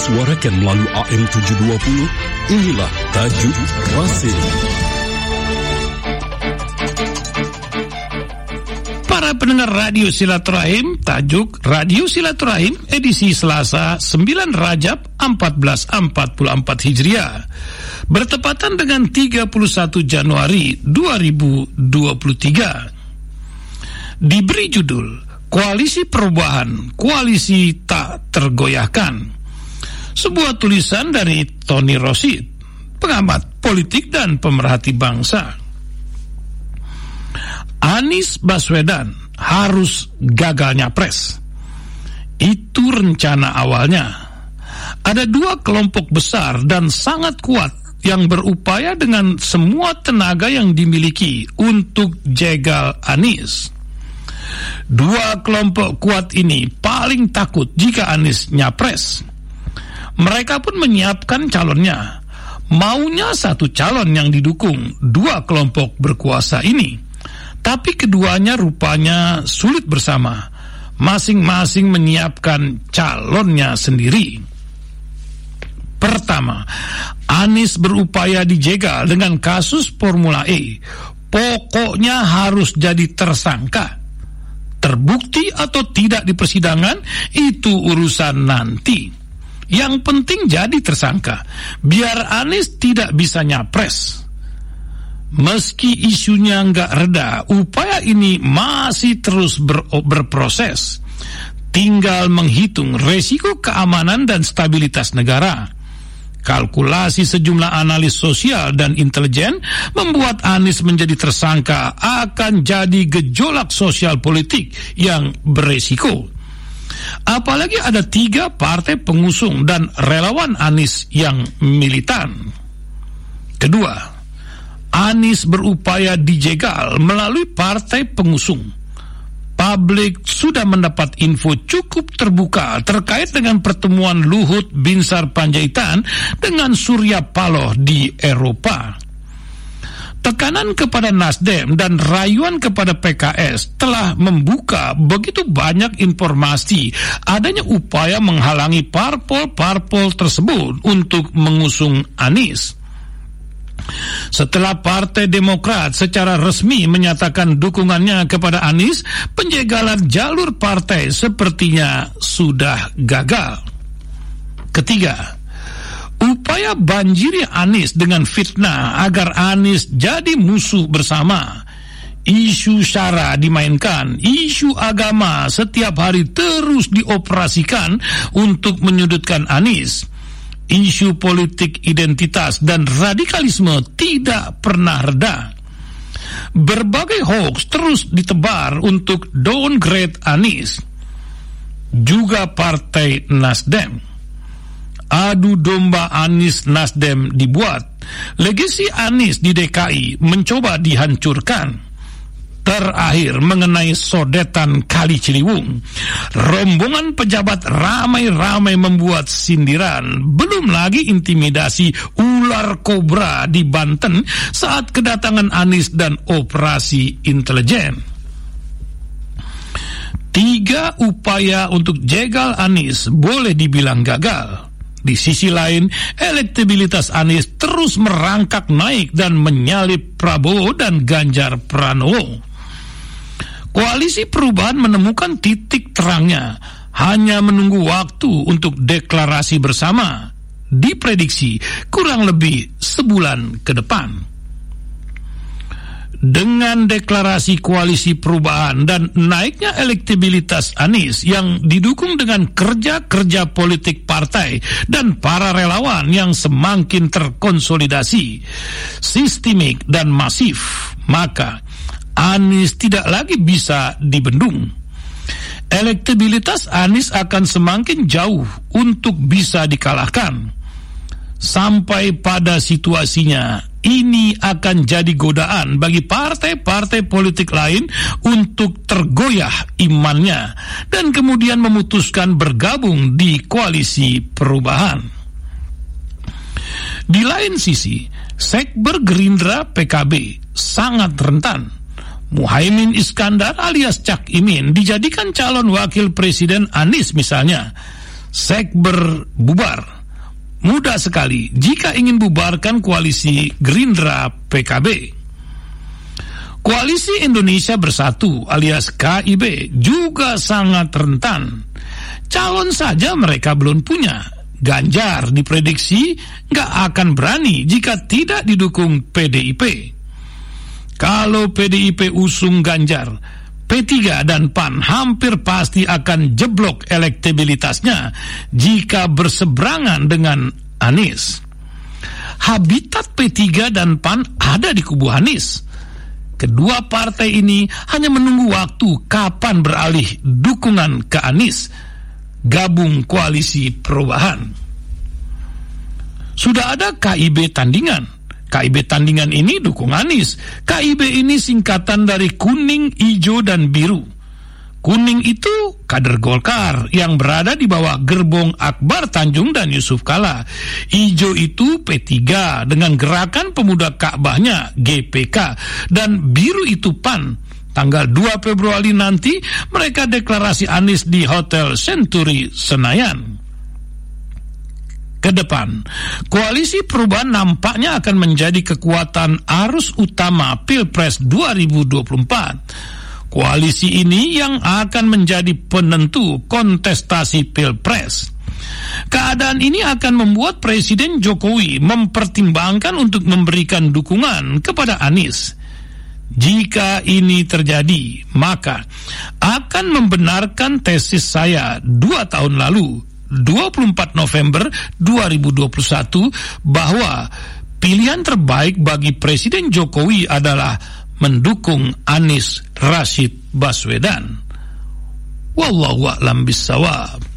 disuarakan melalui AM 720, inilah Tajuk Rasim. Para pendengar Radio Silaturahim, tajuk Radio Silaturahim edisi Selasa 9 Rajab 1444 Hijriah. Bertepatan dengan 31 Januari 2023. Diberi judul Koalisi Perubahan, Koalisi Tak Tergoyahkan. Sebuah tulisan dari Tony Rosid, pengamat politik dan pemerhati bangsa. Anies Baswedan harus gagalnya pres. Itu rencana awalnya. Ada dua kelompok besar dan sangat kuat yang berupaya dengan semua tenaga yang dimiliki untuk jegal Anies. Dua kelompok kuat ini paling takut jika Anies nyapres. Mereka pun menyiapkan calonnya. Maunya satu calon yang didukung dua kelompok berkuasa ini tapi keduanya rupanya sulit bersama. Masing-masing menyiapkan calonnya sendiri. Pertama, Anies berupaya dijegal dengan kasus Formula E. Pokoknya harus jadi tersangka. Terbukti atau tidak di persidangan, itu urusan nanti. Yang penting jadi tersangka. Biar Anies tidak bisa nyapres. Meski isunya nggak reda, upaya ini masih terus ber berproses. Tinggal menghitung resiko keamanan dan stabilitas negara. Kalkulasi sejumlah analis sosial dan intelijen membuat Anies menjadi tersangka akan jadi gejolak sosial politik yang beresiko. Apalagi ada tiga partai pengusung dan relawan Anies yang militan. Kedua, Anies berupaya dijegal melalui partai pengusung. Publik sudah mendapat info cukup terbuka terkait dengan pertemuan Luhut Binsar Panjaitan dengan Surya Paloh di Eropa. Tekanan kepada Nasdem dan rayuan kepada PKS telah membuka begitu banyak informasi adanya upaya menghalangi parpol-parpol tersebut untuk mengusung Anies. Setelah Partai Demokrat secara resmi menyatakan dukungannya kepada Anies, penjagalan jalur partai sepertinya sudah gagal. Ketiga, upaya banjiri Anies dengan fitnah agar Anies jadi musuh bersama. Isu syara dimainkan, isu agama setiap hari terus dioperasikan untuk menyudutkan Anies isu politik identitas dan radikalisme tidak pernah reda. Berbagai hoax terus ditebar untuk downgrade Anies. Juga Partai Nasdem. Adu domba Anies Nasdem dibuat. Legasi Anies di DKI mencoba dihancurkan terakhir mengenai sodetan Kali Ciliwung. Rombongan pejabat ramai-ramai membuat sindiran, belum lagi intimidasi ular kobra di Banten saat kedatangan Anies dan operasi intelijen. Tiga upaya untuk jegal Anies boleh dibilang gagal. Di sisi lain, elektabilitas Anies terus merangkak naik dan menyalip Prabowo dan Ganjar Pranowo. Koalisi perubahan menemukan titik terangnya, hanya menunggu waktu untuk deklarasi bersama. Diprediksi kurang lebih sebulan ke depan. Dengan deklarasi koalisi perubahan dan naiknya elektabilitas Anies yang didukung dengan kerja-kerja politik partai dan para relawan yang semakin terkonsolidasi, sistemik dan masif, maka Anies tidak lagi bisa dibendung. Elektabilitas Anies akan semakin jauh untuk bisa dikalahkan. Sampai pada situasinya, ini akan jadi godaan bagi partai-partai politik lain untuk tergoyah imannya dan kemudian memutuskan bergabung di koalisi perubahan. Di lain sisi, Sekber Gerindra PKB sangat rentan Muhaimin Iskandar alias Cak Imin dijadikan calon wakil presiden Anies misalnya. Sekber bubar. Mudah sekali jika ingin bubarkan koalisi Gerindra PKB. Koalisi Indonesia Bersatu alias KIB juga sangat rentan. Calon saja mereka belum punya. Ganjar diprediksi nggak akan berani jika tidak didukung PDIP. Kalau PDIP usung Ganjar, P3 dan PAN hampir pasti akan jeblok elektabilitasnya jika berseberangan dengan Anies. Habitat P3 dan PAN ada di kubu Anies. Kedua partai ini hanya menunggu waktu kapan beralih dukungan ke Anies gabung koalisi perubahan. Sudah ada KIB tandingan KIB tandingan ini dukung Anies. KIB ini singkatan dari kuning, hijau, dan biru. Kuning itu kader Golkar yang berada di bawah gerbong Akbar Tanjung dan Yusuf Kala. Ijo itu P3 dengan gerakan pemuda Ka'bahnya GPK dan biru itu PAN. Tanggal 2 Februari nanti mereka deklarasi Anies di Hotel Century Senayan ke depan. Koalisi perubahan nampaknya akan menjadi kekuatan arus utama Pilpres 2024. Koalisi ini yang akan menjadi penentu kontestasi Pilpres. Keadaan ini akan membuat Presiden Jokowi mempertimbangkan untuk memberikan dukungan kepada Anies. Jika ini terjadi, maka akan membenarkan tesis saya dua tahun lalu 24 November 2021 bahwa pilihan terbaik bagi Presiden Jokowi adalah mendukung Anies Rashid Baswedan. Wallahu a'lam bissawab.